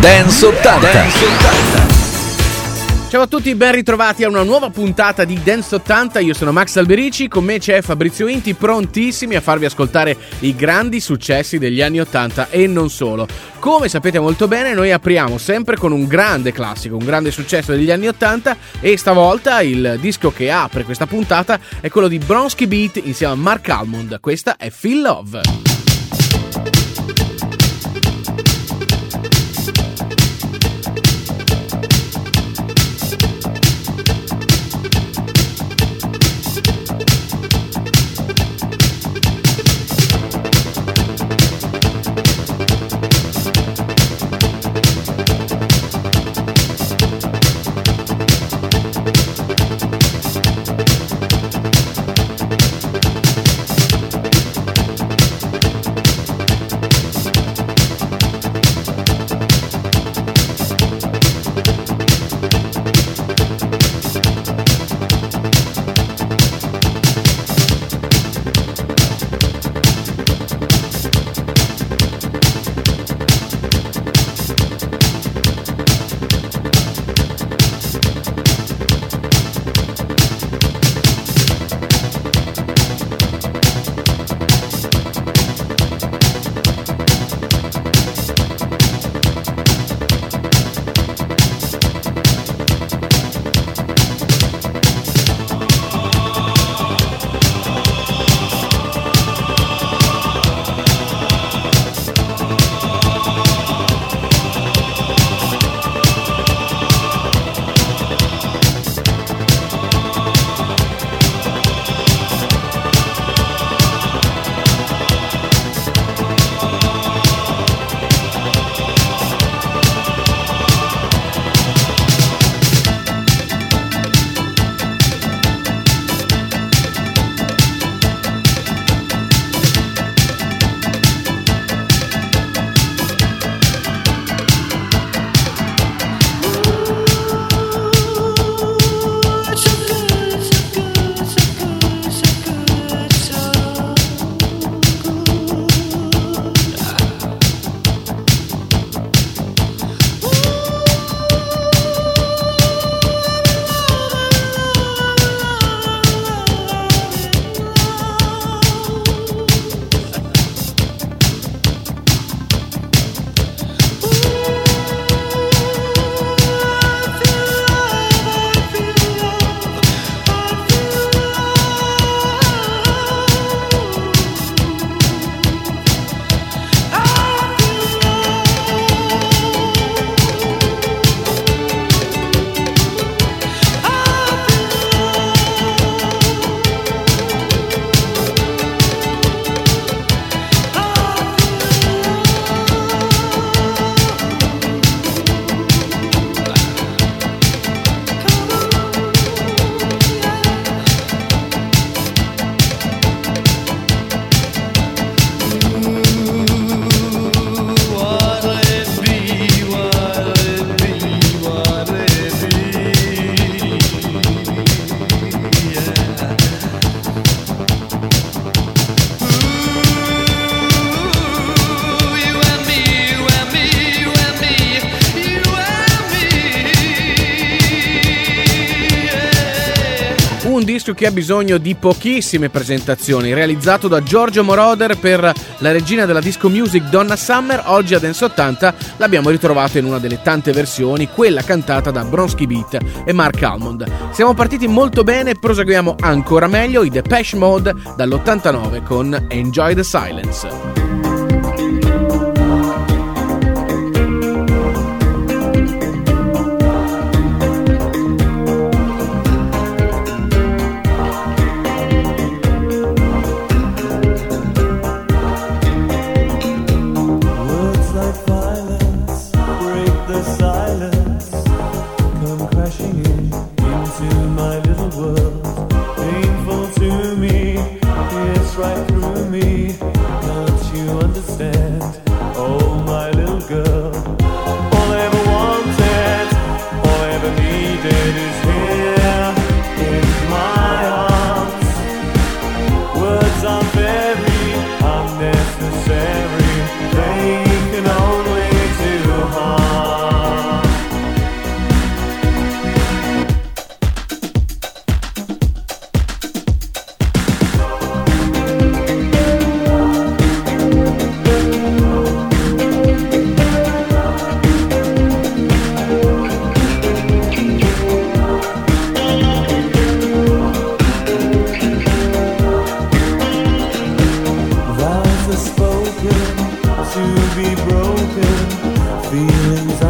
Dance 80. Dance 80. Ciao a tutti, ben ritrovati a una nuova puntata di Dance 80. Io sono Max Alberici, con me c'è Fabrizio Inti, prontissimi a farvi ascoltare i grandi successi degli anni 80 e non solo. Come sapete molto bene, noi apriamo sempre con un grande classico, un grande successo degli anni 80 e stavolta il disco che apre questa puntata è quello di Bronsky Beat insieme a Mark Almond. Questa è Feel Love. Disco che ha bisogno di pochissime presentazioni, realizzato da Giorgio Moroder per la regina della disco music Donna Summer, oggi a Dance 80 l'abbiamo ritrovato in una delle tante versioni, quella cantata da Bronsky Beat e Mark Almond. Siamo partiti molto bene, proseguiamo ancora meglio i Depeche Mode dall'89 con Enjoy the Silence. will be broken. Feelings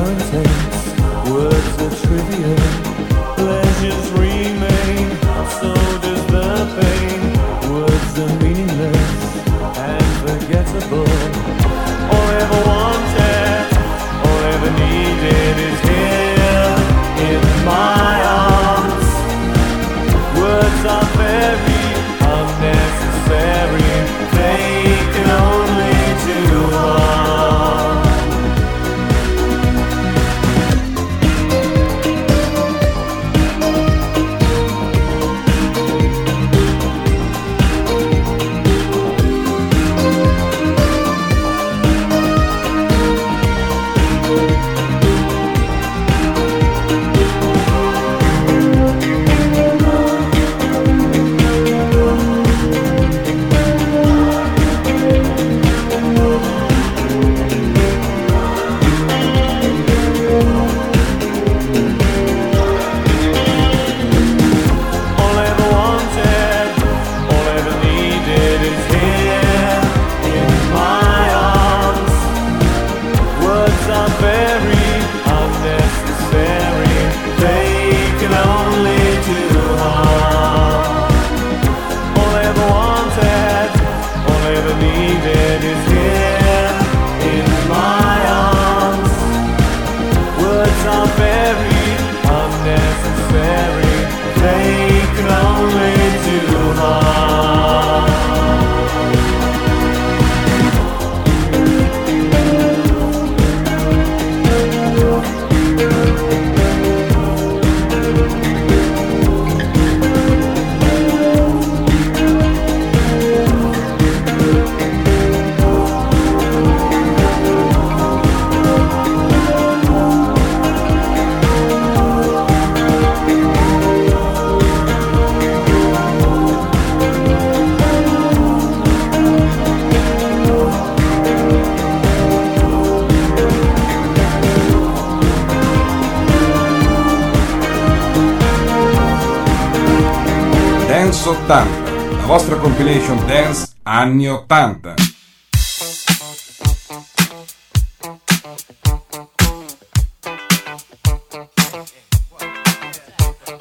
anni 80.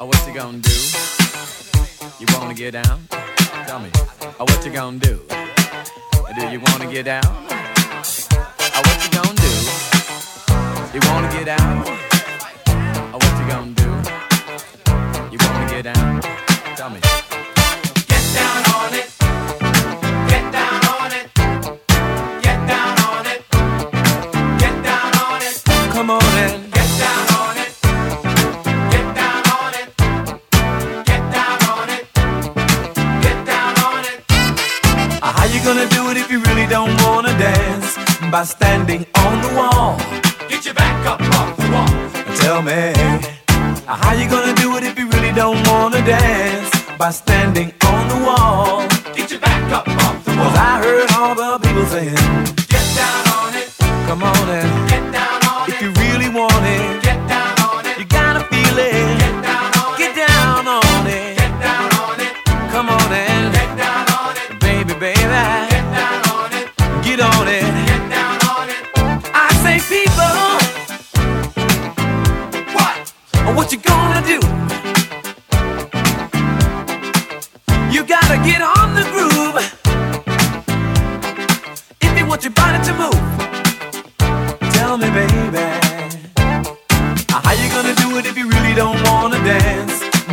Oh, what you gonna do? You wanna get down? Tell me. Oh, what you gonna do? Do you wanna get down? Oh, what you gonna do? You wanna get down? Oh, what you gonna do? You wanna get down? By standing on the wall. Get your back up off the wall. Tell me, how you gonna do it if you really don't wanna dance? By standing on the wall. Get your back up off the wall. Cause I heard all the people saying, Get down on it. Come on and get down on if it. You really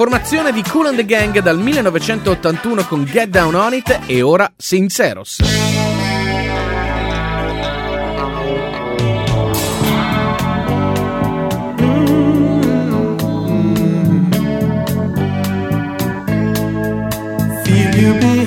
formazione di Cool and the Gang dal 1981 con Get Down On It e ora Sinceros. you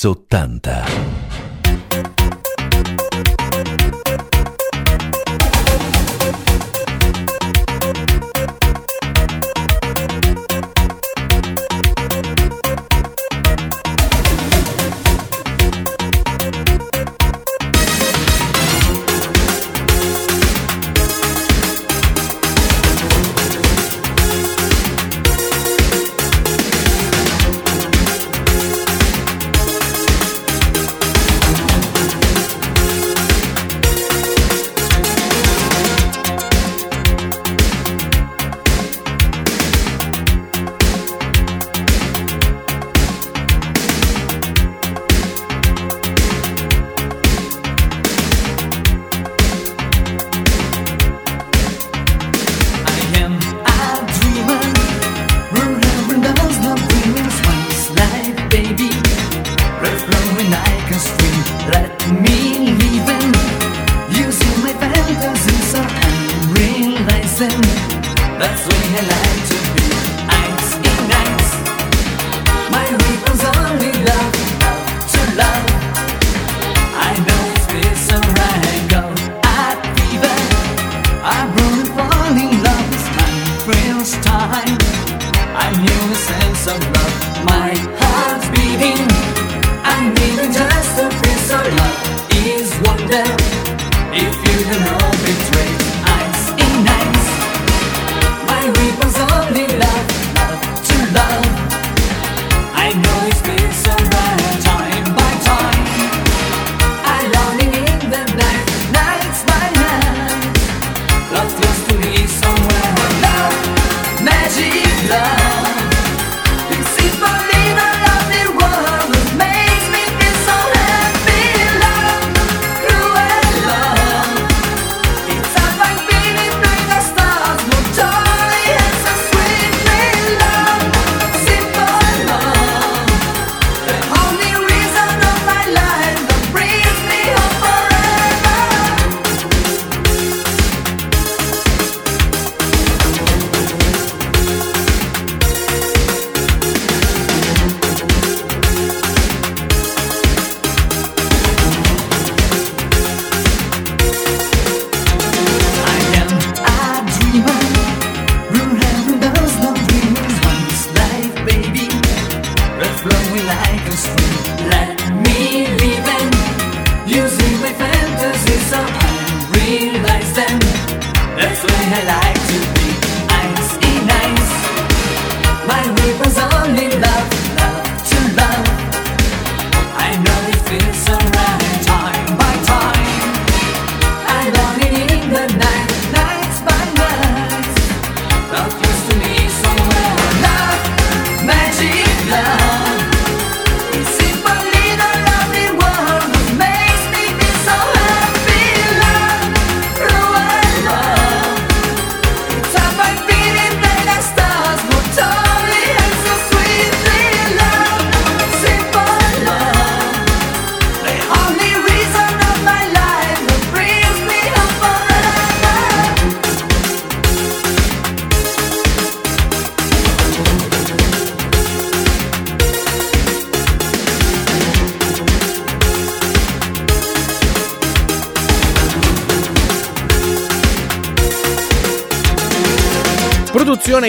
seu tanto.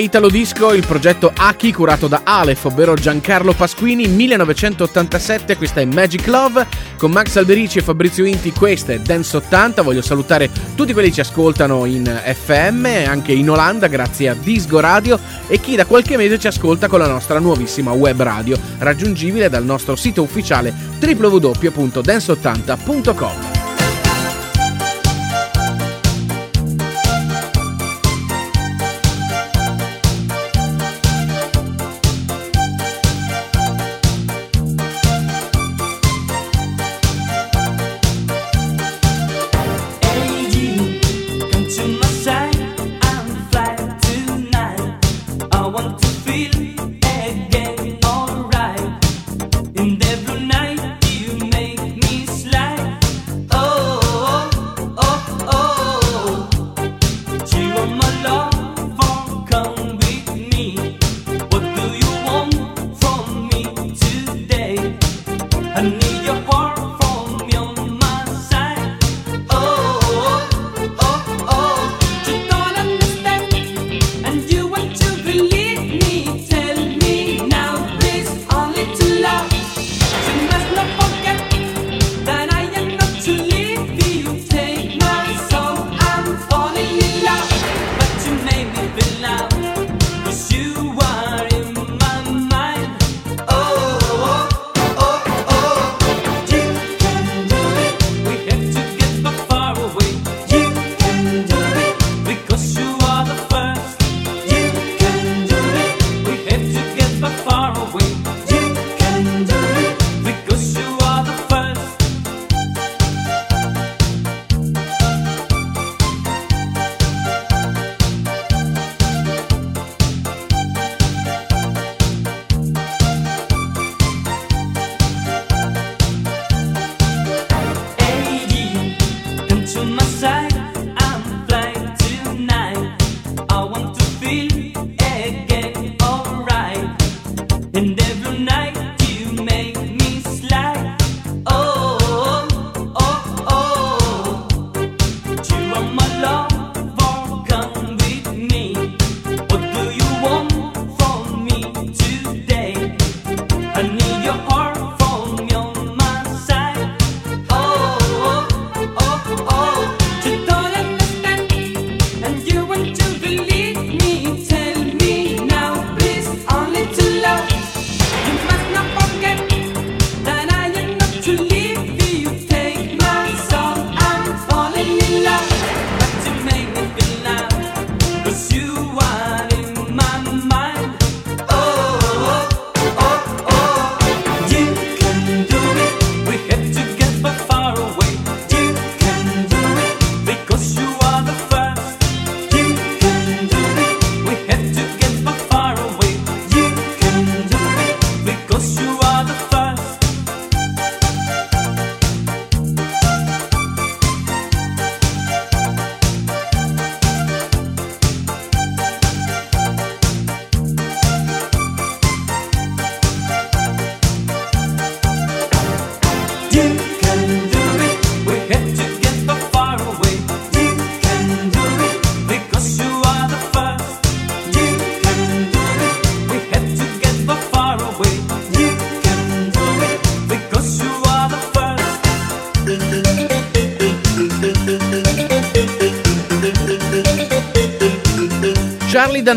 Italo Disco il progetto Aki curato da Aleph, ovvero Giancarlo Pasquini, 1987, questa è Magic Love, con Max Alberici e Fabrizio Inti, questa è Dance 80, voglio salutare tutti quelli che ci ascoltano in FM, anche in Olanda grazie a Disco Radio e chi da qualche mese ci ascolta con la nostra nuovissima web radio, raggiungibile dal nostro sito ufficiale www.dance80.com.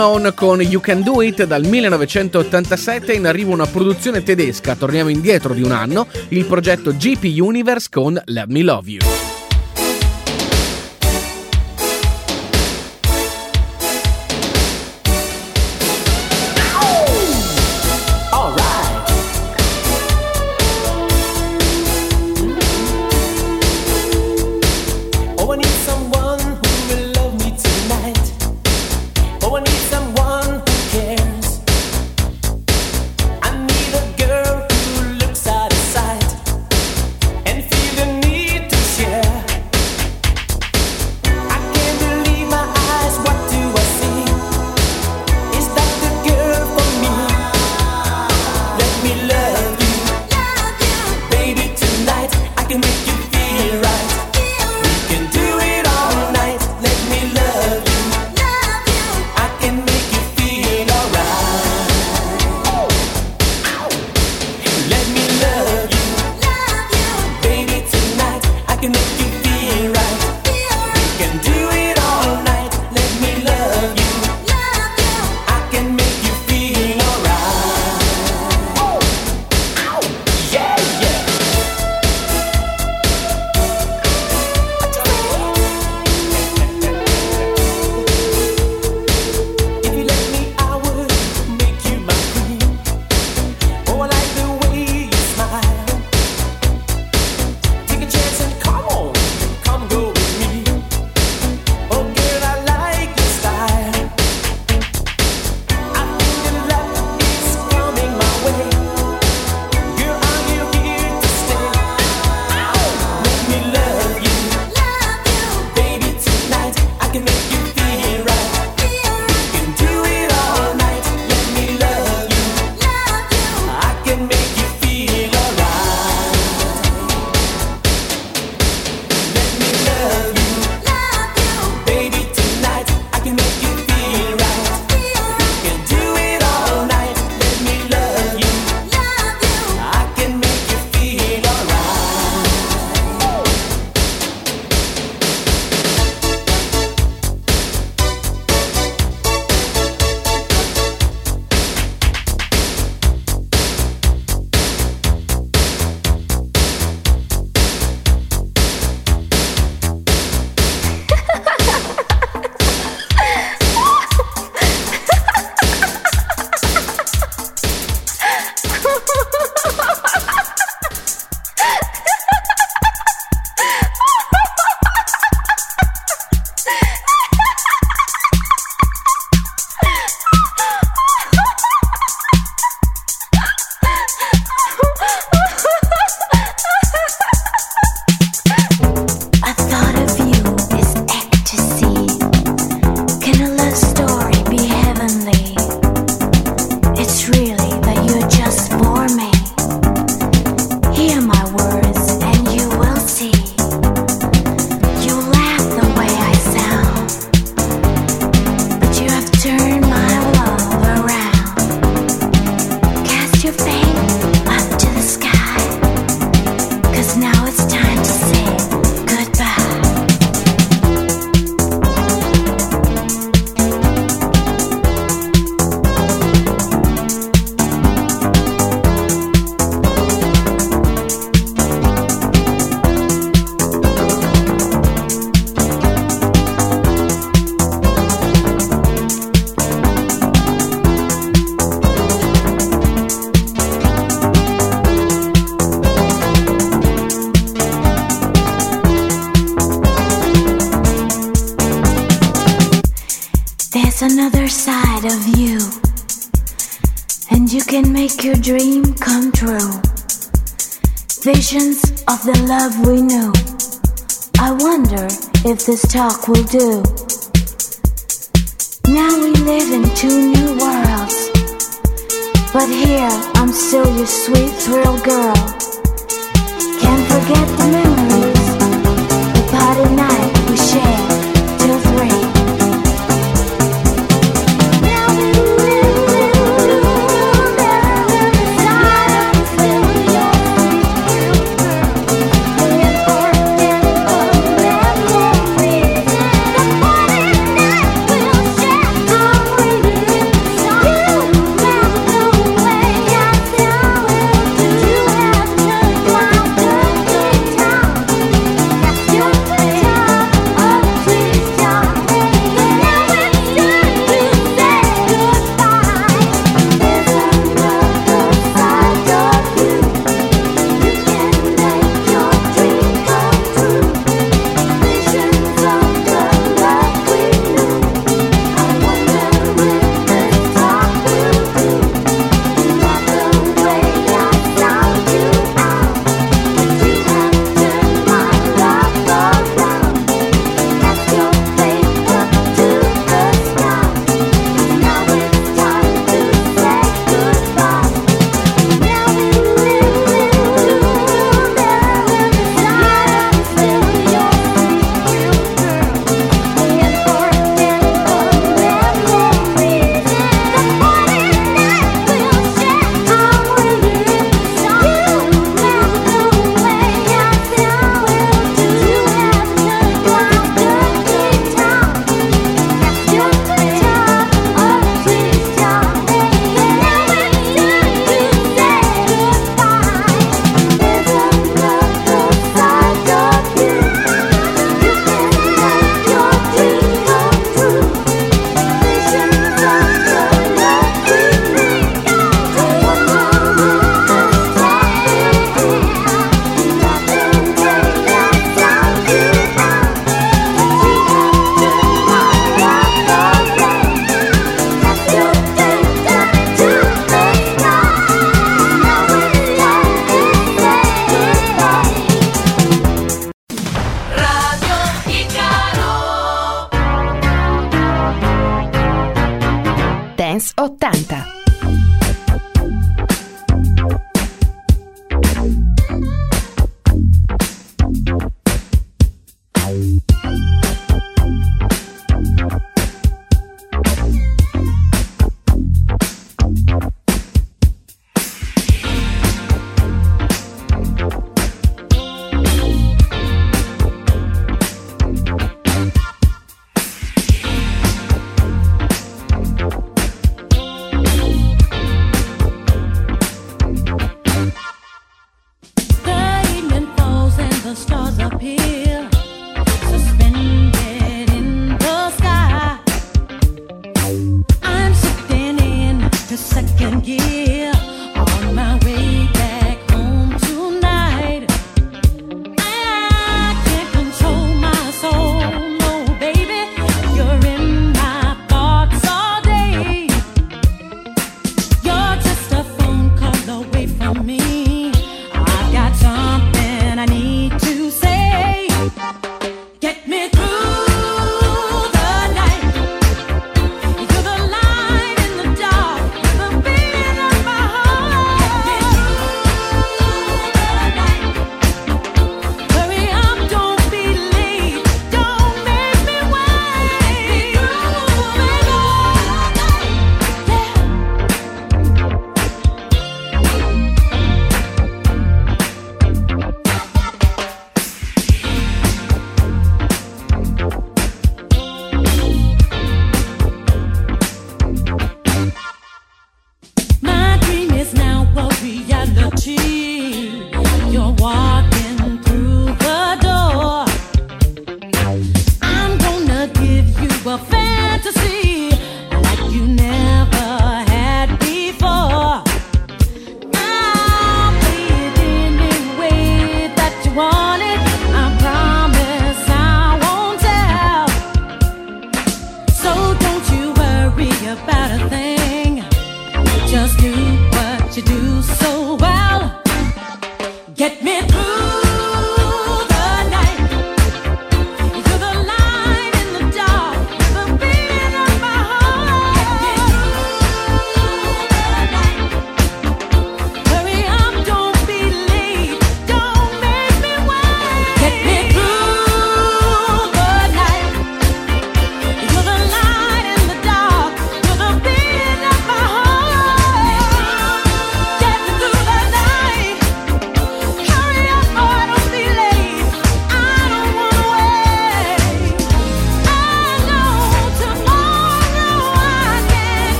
Unknown con You Can Do It dal 1987 in arrivo una produzione tedesca, torniamo indietro di un anno, il progetto GP Universe con Let Me Love You. this talk will do. Now we live in two new worlds. But here, I'm still your sweet thrill girl.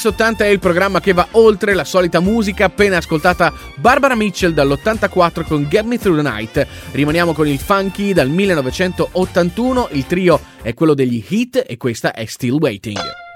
Dance 80 è il programma che va oltre la solita musica appena ascoltata Barbara Mitchell dall'84 con Get Me Through the Night. Rimaniamo con il funky dal 1981, il trio è quello degli Hit e questa è Still Waiting.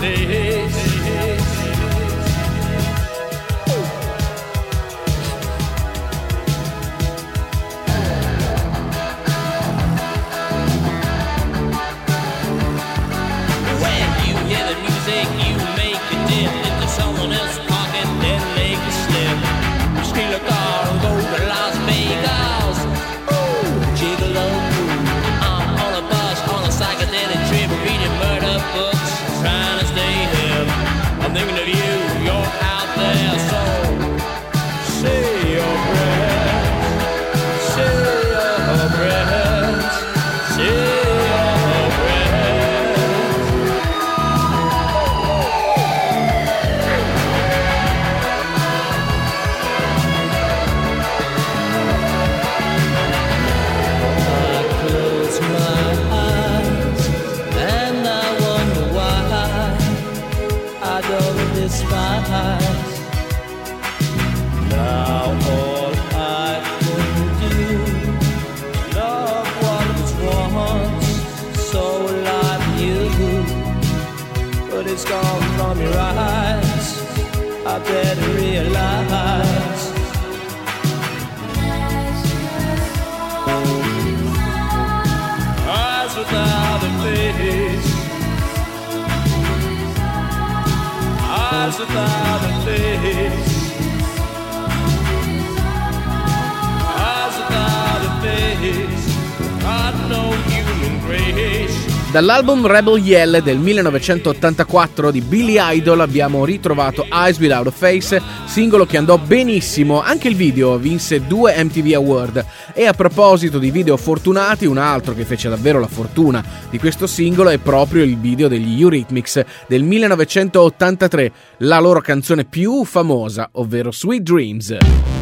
day. Dall'album Rebel Yell del 1984 di Billy Idol abbiamo ritrovato Eyes Without a Face, singolo che andò benissimo, anche il video vinse due MTV Award e a proposito di video fortunati, un altro che fece davvero la fortuna di questo singolo è proprio il video degli Eurythmics del 1983, la loro canzone più famosa, ovvero Sweet Dreams.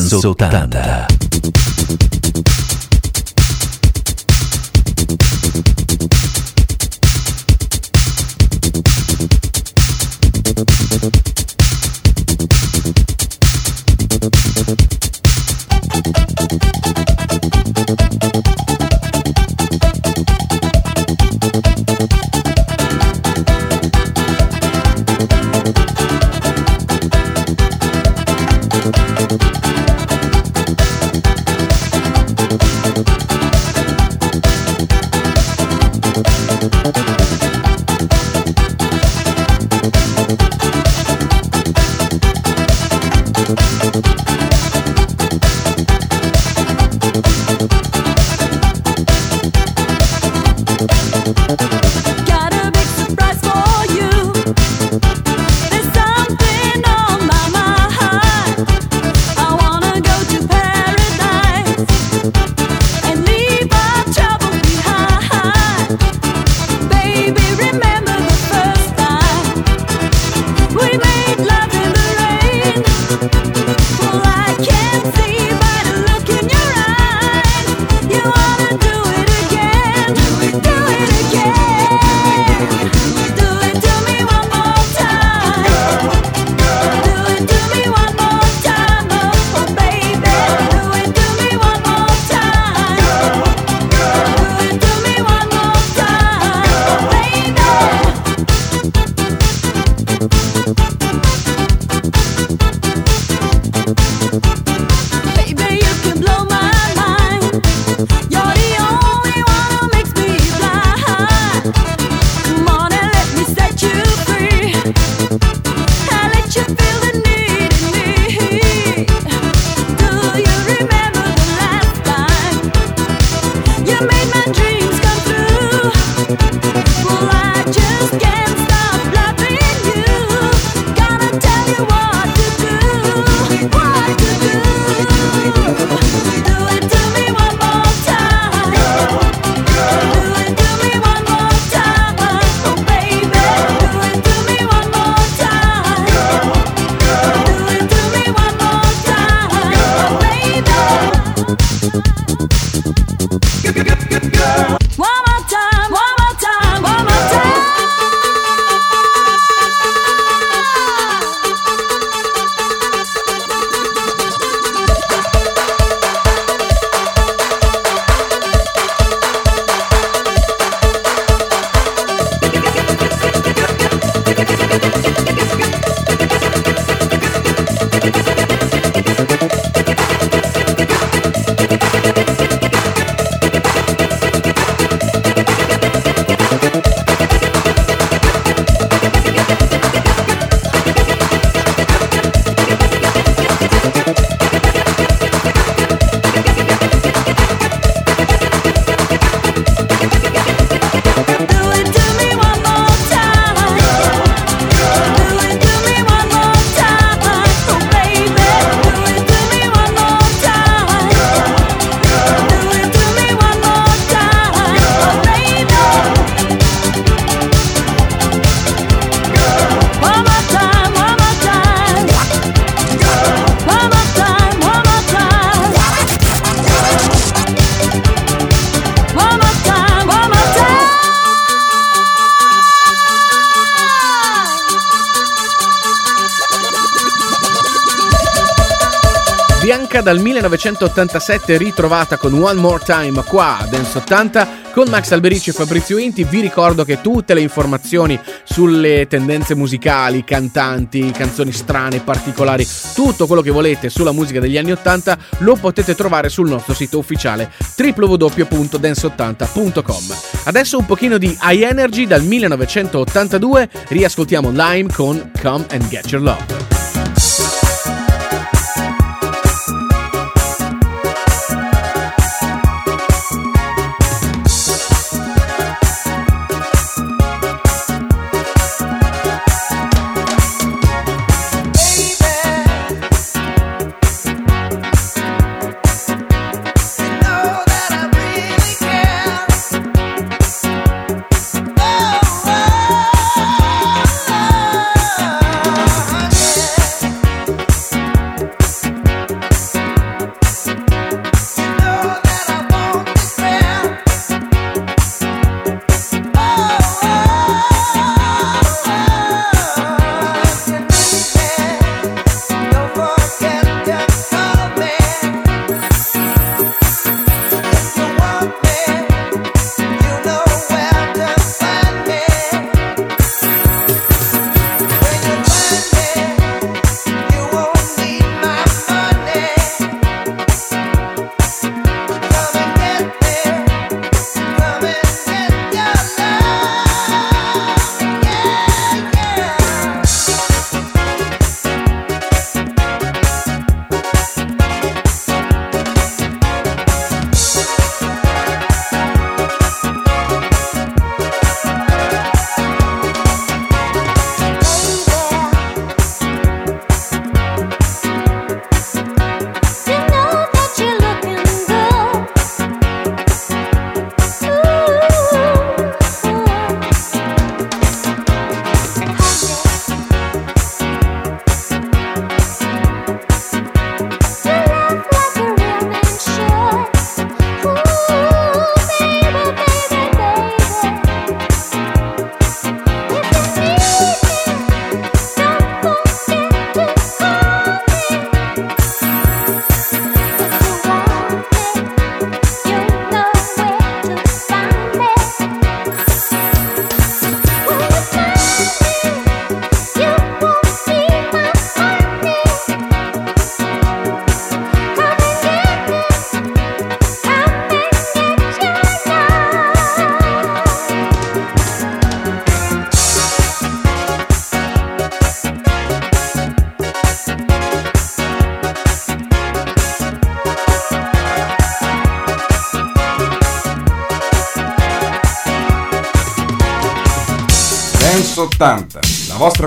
Dance 80. 1987 ritrovata con One More Time qua a Dance 80 con Max Alberici e Fabrizio Inti. Vi ricordo che tutte le informazioni sulle tendenze musicali, cantanti, canzoni strane, particolari, tutto quello che volete sulla musica degli anni 80 lo potete trovare sul nostro sito ufficiale www.dance80.com. Adesso un pochino di High Energy dal 1982, riascoltiamo Lime con Come and Get Your Love.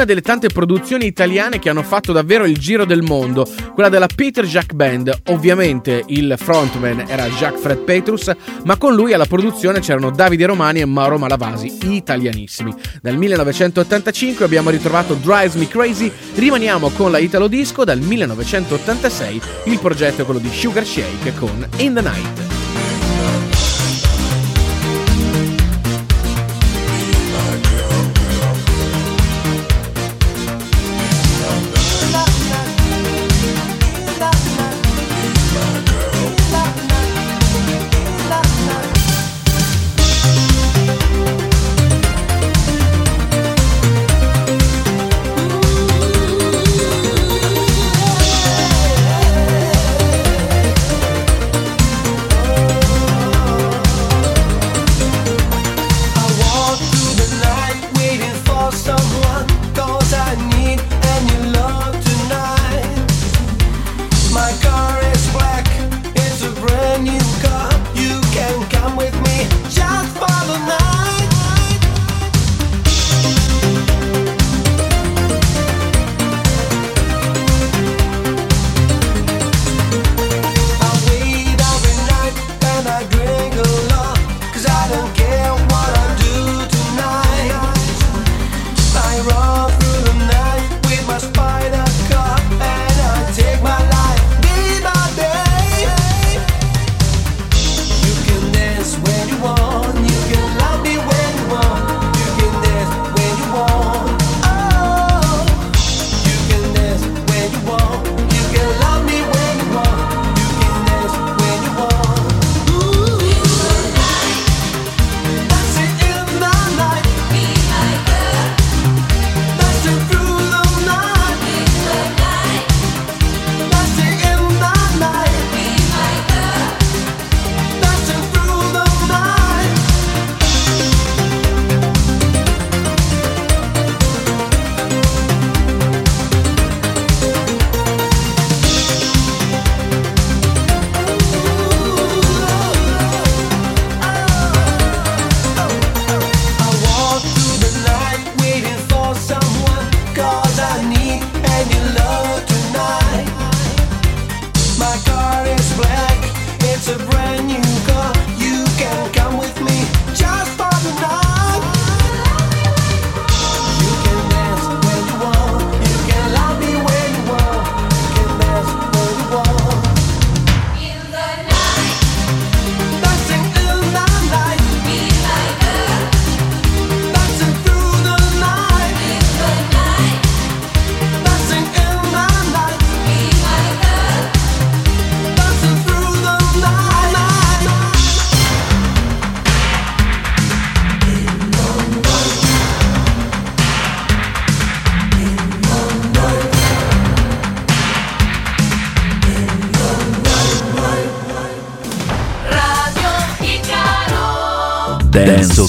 Una delle tante produzioni italiane che hanno fatto davvero il giro del mondo, quella della Peter Jack Band. Ovviamente il frontman era Jacques Fred Petrus, ma con lui alla produzione c'erano Davide Romani e Mauro Malavasi, italianissimi. Dal 1985 abbiamo ritrovato Drives Me Crazy, rimaniamo con la Italo Disco dal 1986, il progetto è quello di Sugar Shake con In the Night.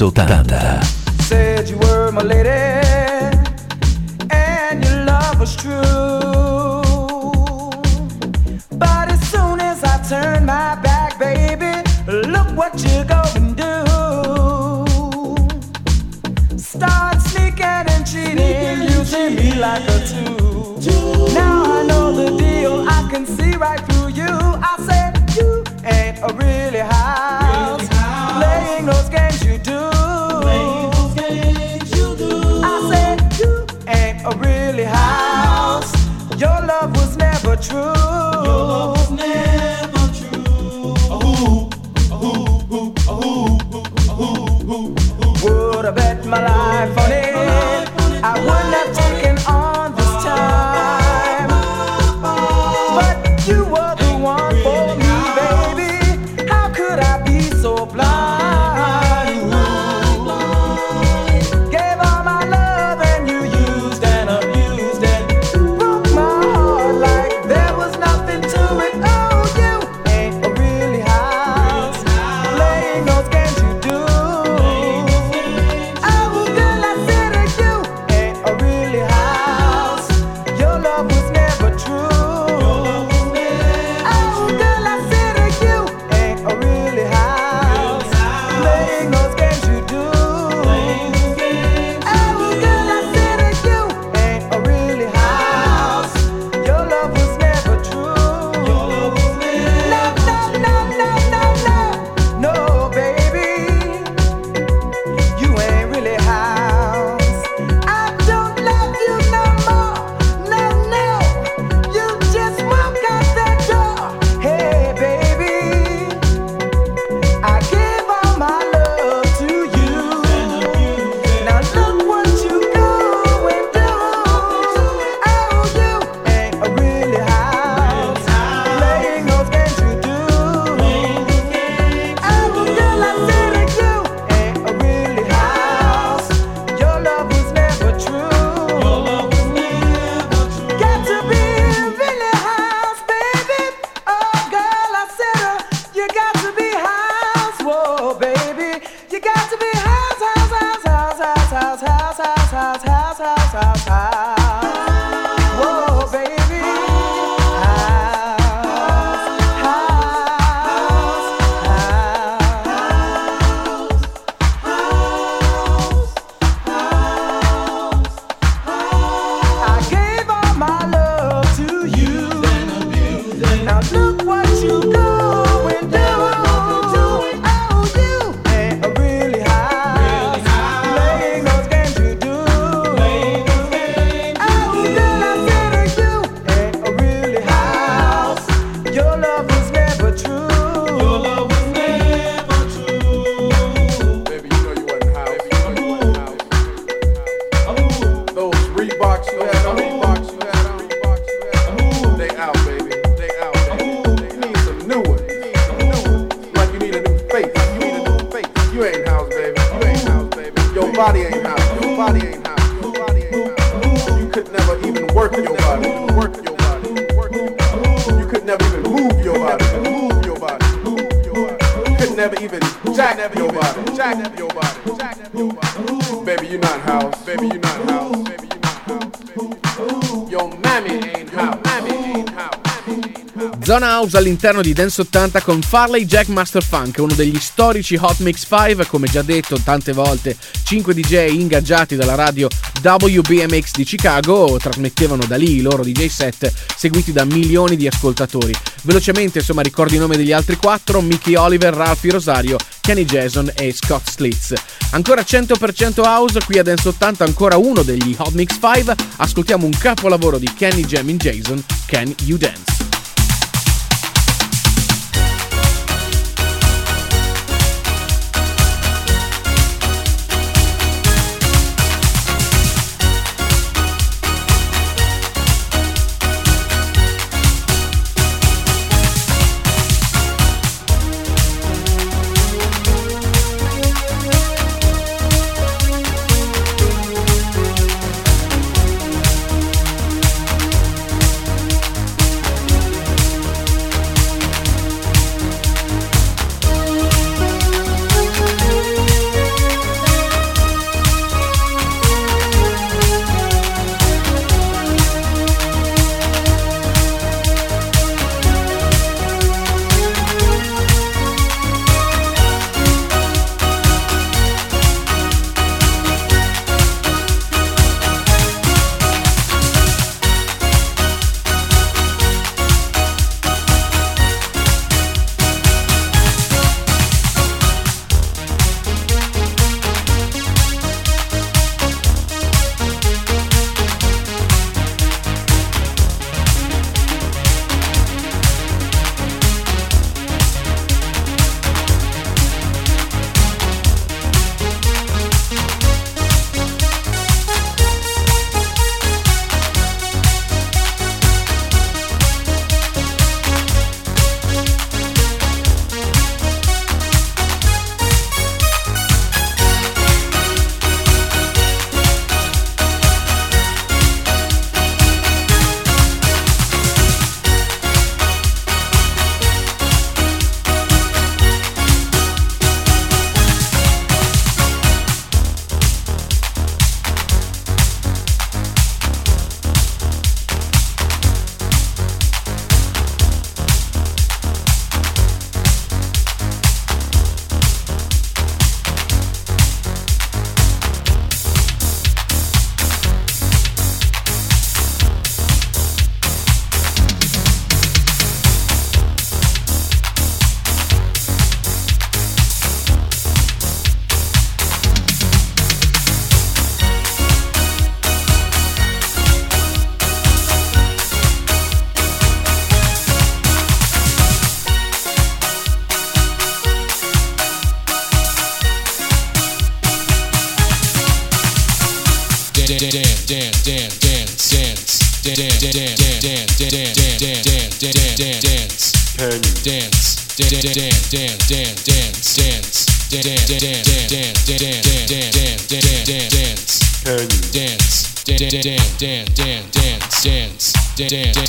80. house all'interno di Dance 80 con Farley Jack Master Funk, uno degli storici Hot Mix 5, come già detto tante volte, 5 DJ ingaggiati dalla radio WBMX di Chicago trasmettevano da lì i loro DJ set seguiti da milioni di ascoltatori. Velocemente, insomma, ricordo i nomi degli altri quattro, Mickey Oliver, Ralphie Rosario, Kenny Jason e Scott Slitz. Ancora 100% house, qui a Dance 80 ancora uno degli Hot Mix 5, ascoltiamo un capolavoro di Kenny Jamming Jason, Can You Dance?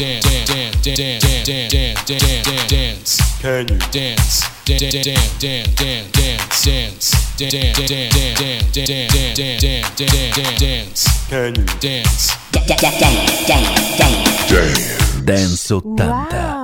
dance, dance, dance, dance, dance, dance, dance, dance. Can you dance, dance, dance, dance, dance, dance, dance, dance, dance, dance, dance, dance, dance, dance. dance. Can you dance? Dance dance, dance, dance, dance, dance, dance? Dance so 80.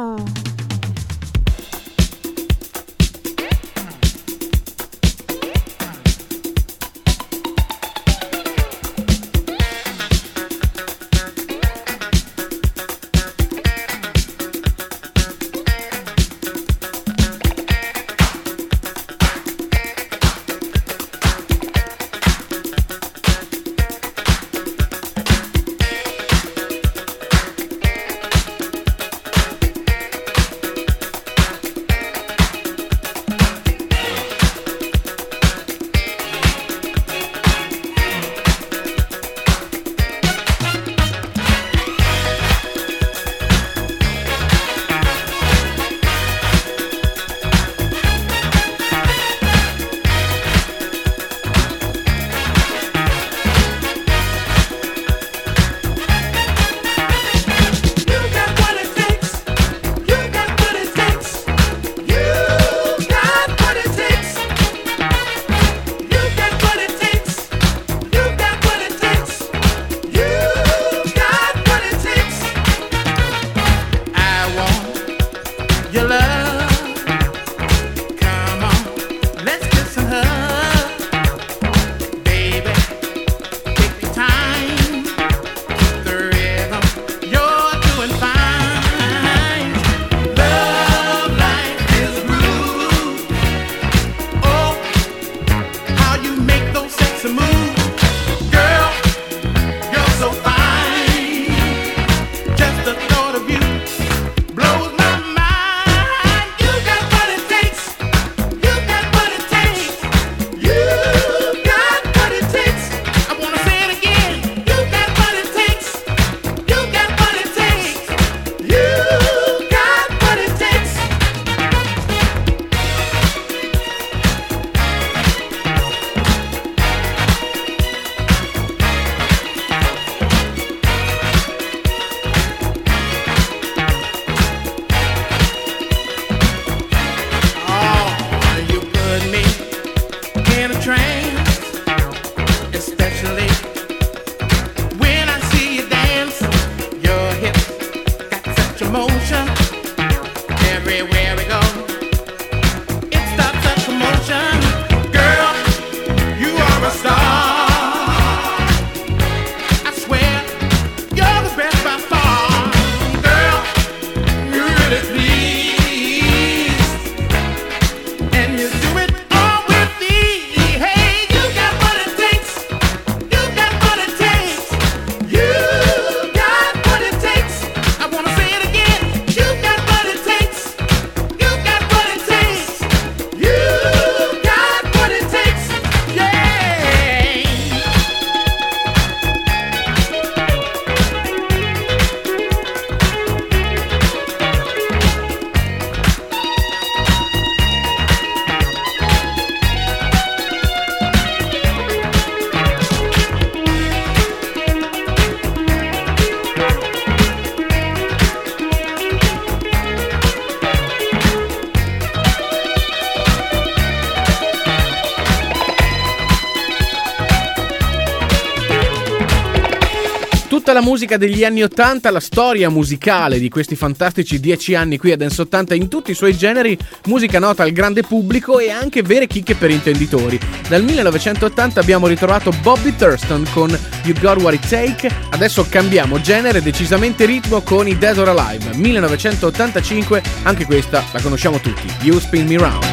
musica degli anni 80, la storia musicale di questi fantastici 10 anni qui a Dance 80 in tutti i suoi generi, musica nota al grande pubblico e anche vere chicche per intenditori. Dal 1980 abbiamo ritrovato Bobby Thurston con You Got What It Take, adesso cambiamo genere decisamente ritmo con i Dead or Alive. 1985, anche questa la conosciamo tutti, You Spin Me Round.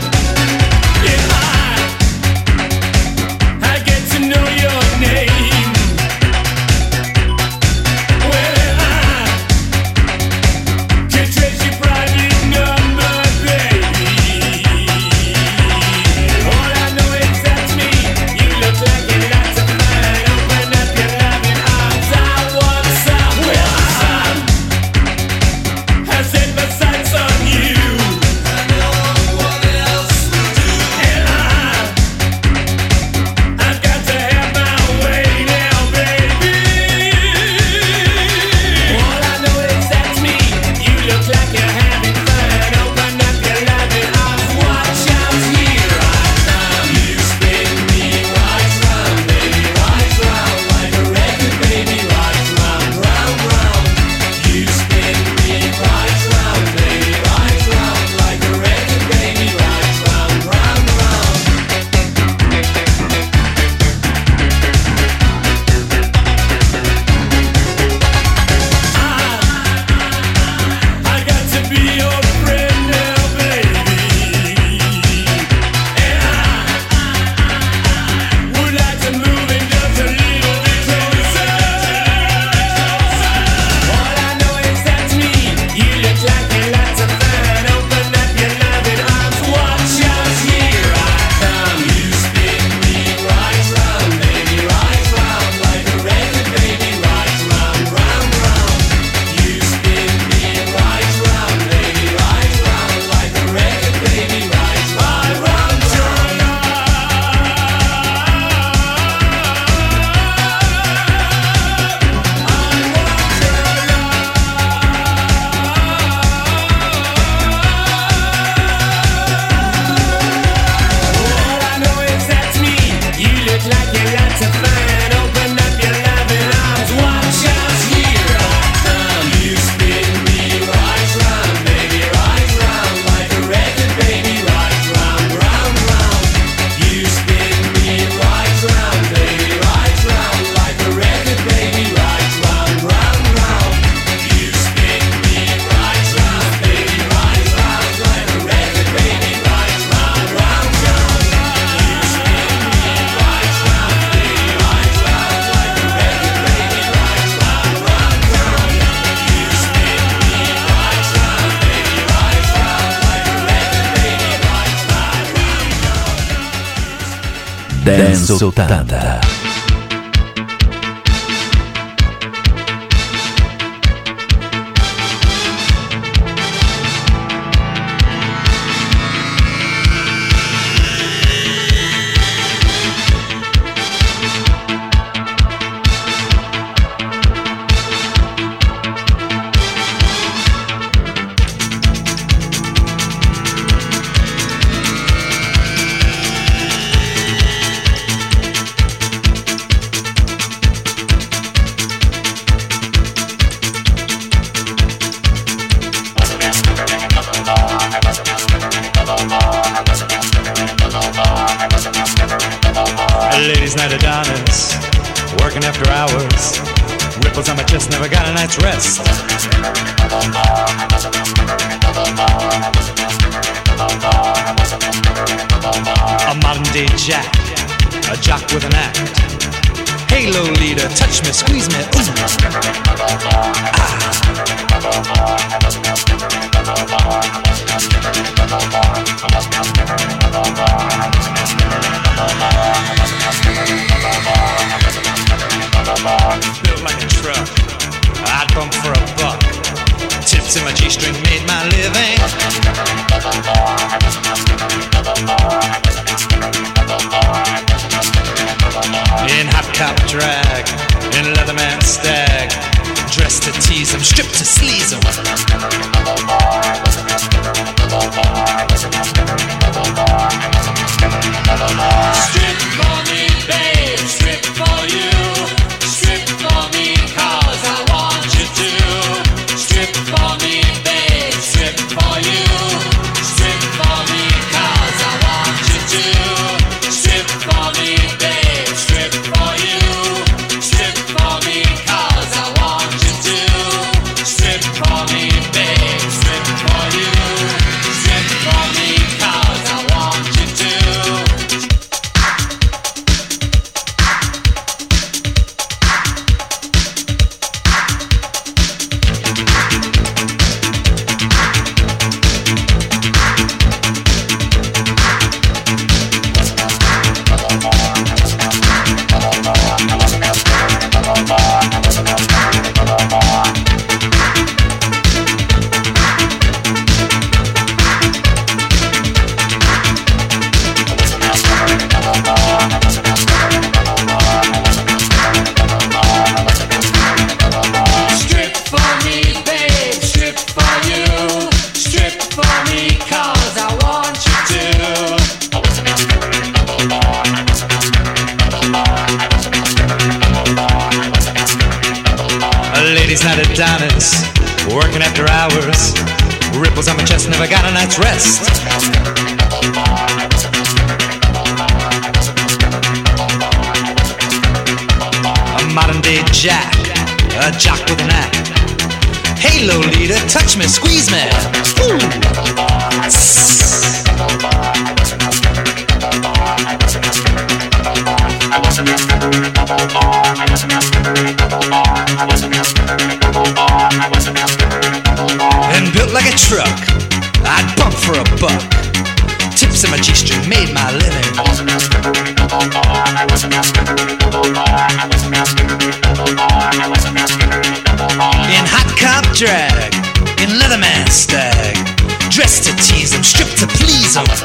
soltada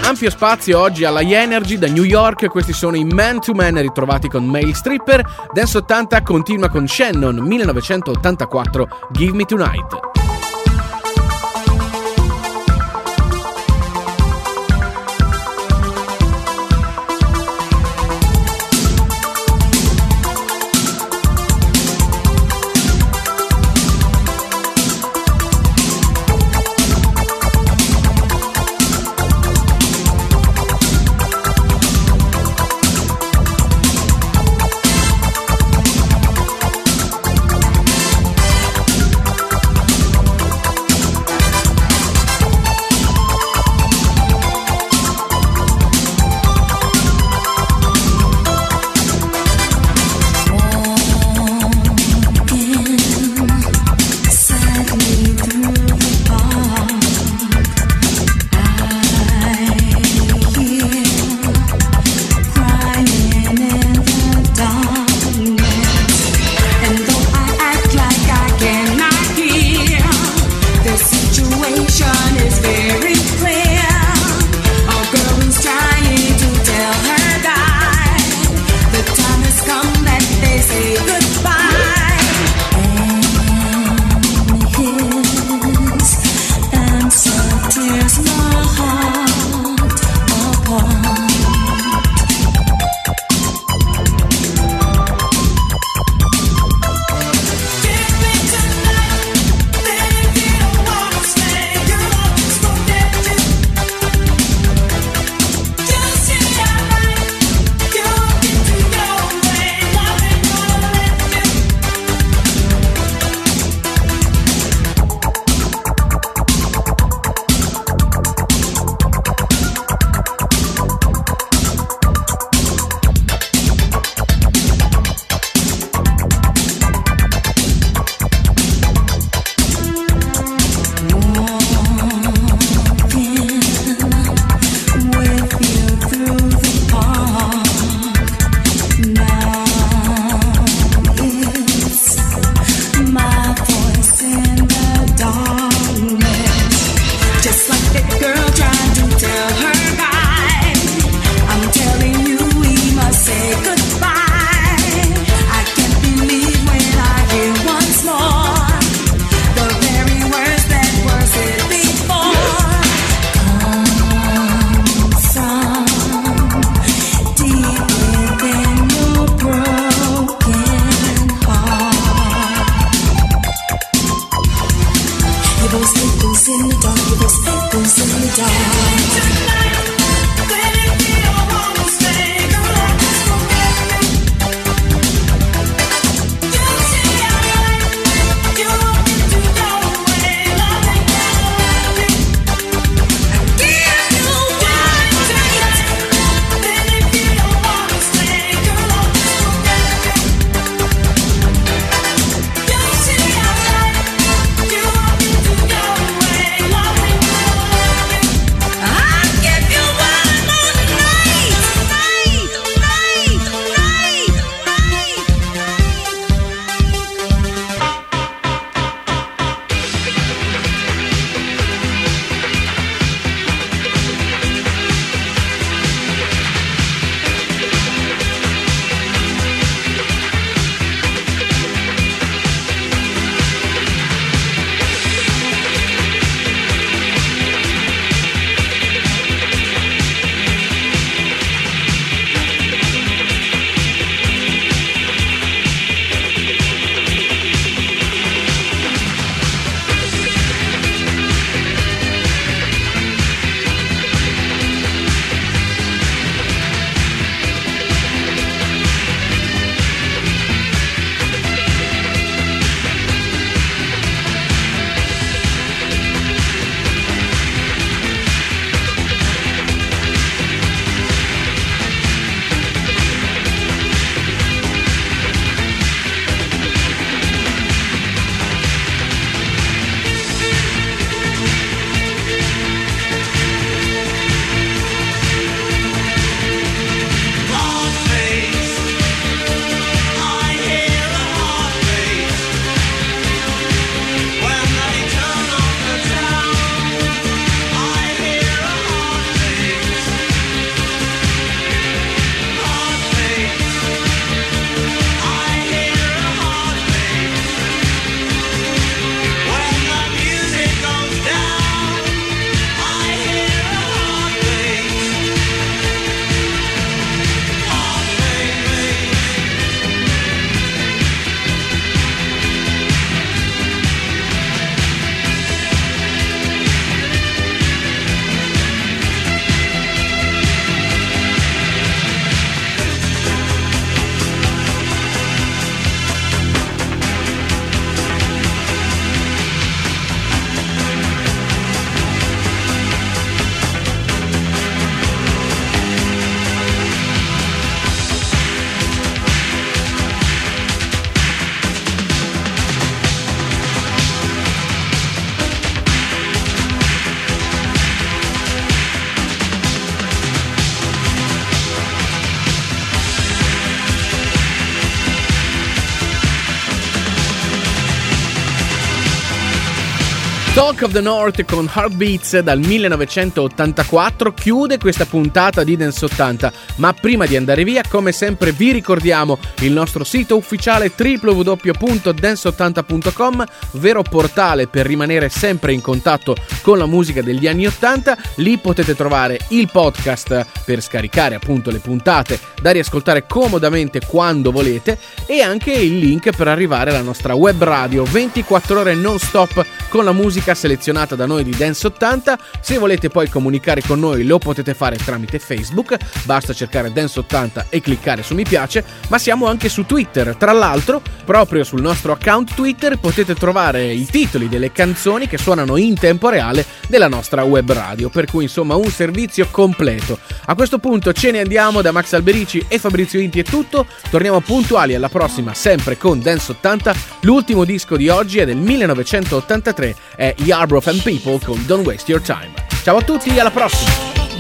Ampio spazio oggi alla Energy da New York, questi sono i Man to Man ritrovati con Mail Stripper, Dance 80 continua con Shannon 1984 Give Me Tonight. Talk of the North con Heartbeats dal 1984 chiude questa puntata di Dance 80, ma prima di andare via, come sempre vi ricordiamo il nostro sito ufficiale www.dance80.com, vero portale per rimanere sempre in contatto con la musica degli anni 80, lì potete trovare il podcast per scaricare appunto le puntate da riascoltare comodamente quando volete e anche il link per arrivare alla nostra web radio 24 ore non stop con la musica selezionata da noi di Dance 80. Se volete poi comunicare con noi lo potete fare tramite Facebook, basta cercare Dance 80 e cliccare su mi piace, ma siamo anche su Twitter. Tra l'altro, proprio sul nostro account Twitter potete trovare i titoli delle canzoni che suonano in tempo reale della nostra web radio, per cui insomma un servizio completo. A questo punto ce ne andiamo da Max Alberici e Fabrizio Inti è tutto, torniamo puntuali alla prossima sempre con Dance 80, l'ultimo disco di oggi è del 1983, è Yarbrough and People con Don't Waste Your Time. Ciao a tutti, alla prossima!